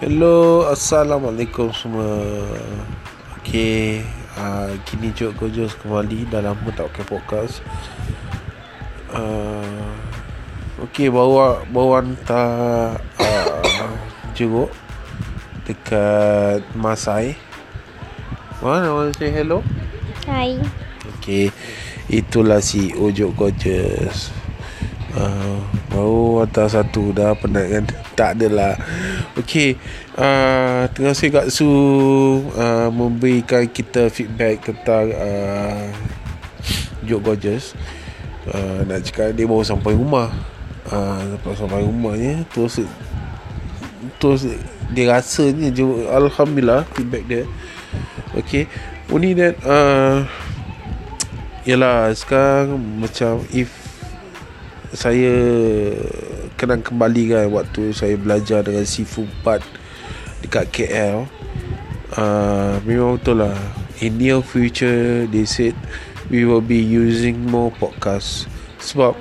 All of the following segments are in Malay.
Hello, Assalamualaikum semua Okay uh, Kini Jok Gojos kembali Dah lama tak pakai podcast uh, Okay, bawa Bawa hantar uh, Jeruk Dekat Masai Mana want say hello? Hai. Okay Itulah si Ojok Gorgeous uh, Baru hantar satu Dah penat kan? Tak adalah. Okay uh, Terima kasih Kak Su uh, Memberikan kita feedback Tentang uh, Ojok Gorgeous. Uh, Nak cakap dia baru sampai rumah. Uh, Sampai rumahnya Terus Terus Dia rasanya je, Alhamdulillah Feedback dia. Okay Only that uh, Yalah Sekarang Macam If Saya Kenang kembali kan Waktu saya belajar Dengan si Fumpat Dekat KL uh, Memang betul lah. In near future They said We will be using more podcast. Sebab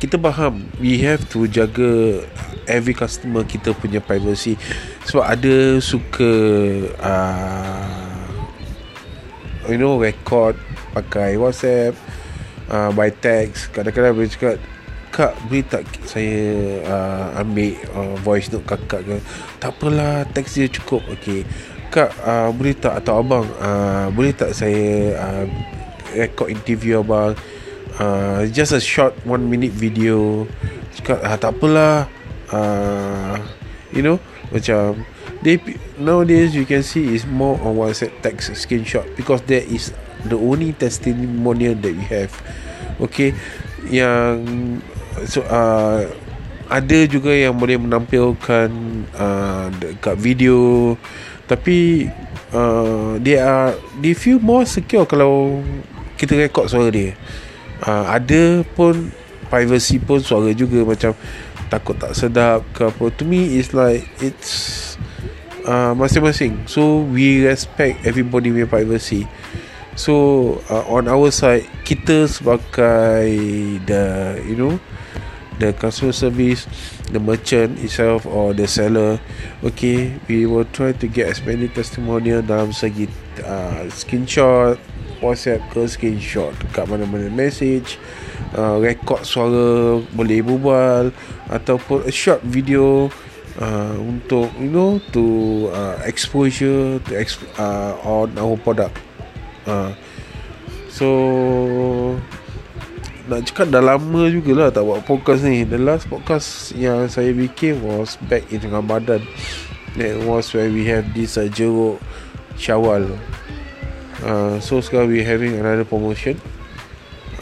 kita faham we have to jaga every customer kita punya privacy. Sebab ada suka uh, you know record pakai WhatsApp uh, by text kadang-kadang boleh cakap kak boleh tak saya uh, ambil uh, voice note kakak ke? Tak apalah text dia cukup. Okey. Kak uh, boleh tak atau abang uh, boleh tak saya uh, record interview abang? Uh, just a short one minute video. Cakap ah, tak apalah uh, you know macam they nowadays you can see is more on WhatsApp text screenshot because that is the only testimonial that we have. Okay? Yang so uh, ada juga yang boleh menampilkan uh, dekat video. Tapi uh, they are they feel more secure kalau kita rekod suara dia. Uh, ada pun privacy pun suara juga macam takut tak sedap ke apa. To me is like it's uh, masing-masing. So we respect everybody punya privacy. So uh, on our side kita sebagai the you know the customer service the merchant itself or the seller okay we will try to get as many testimonial dalam segi uh, screenshot whatsapp ke screenshot dekat mana-mana message uh, record suara boleh berbual ataupun a short video uh, untuk you know to uh, exposure to exp- uh, on our product. Uh, so nak cakap dah lama jugalah tak buat podcast ni. The last podcast yang saya bikin was back in Ramadan. That was where we have this uh, jeruk syawal. Uh, so sekarang we having another promotion.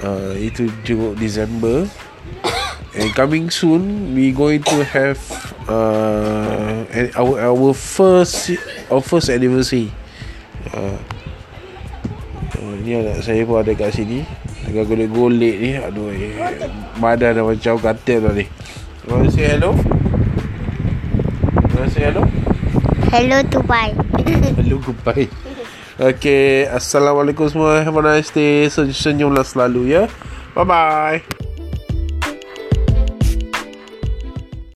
Uh, itu jeruk December. And coming soon we going to have uh, our our first our first anniversary. Uh, uh, ni anak saya pun ada kat sini. Tengah golek-golek ni Aduh eh, Badan dah macam katil dah ni. To say hello? To say hello? Hello bye. Hello goodbye Okay Assalamualaikum semua. Have a nice day. Senyum-senyumlah selalu ya. Bye bye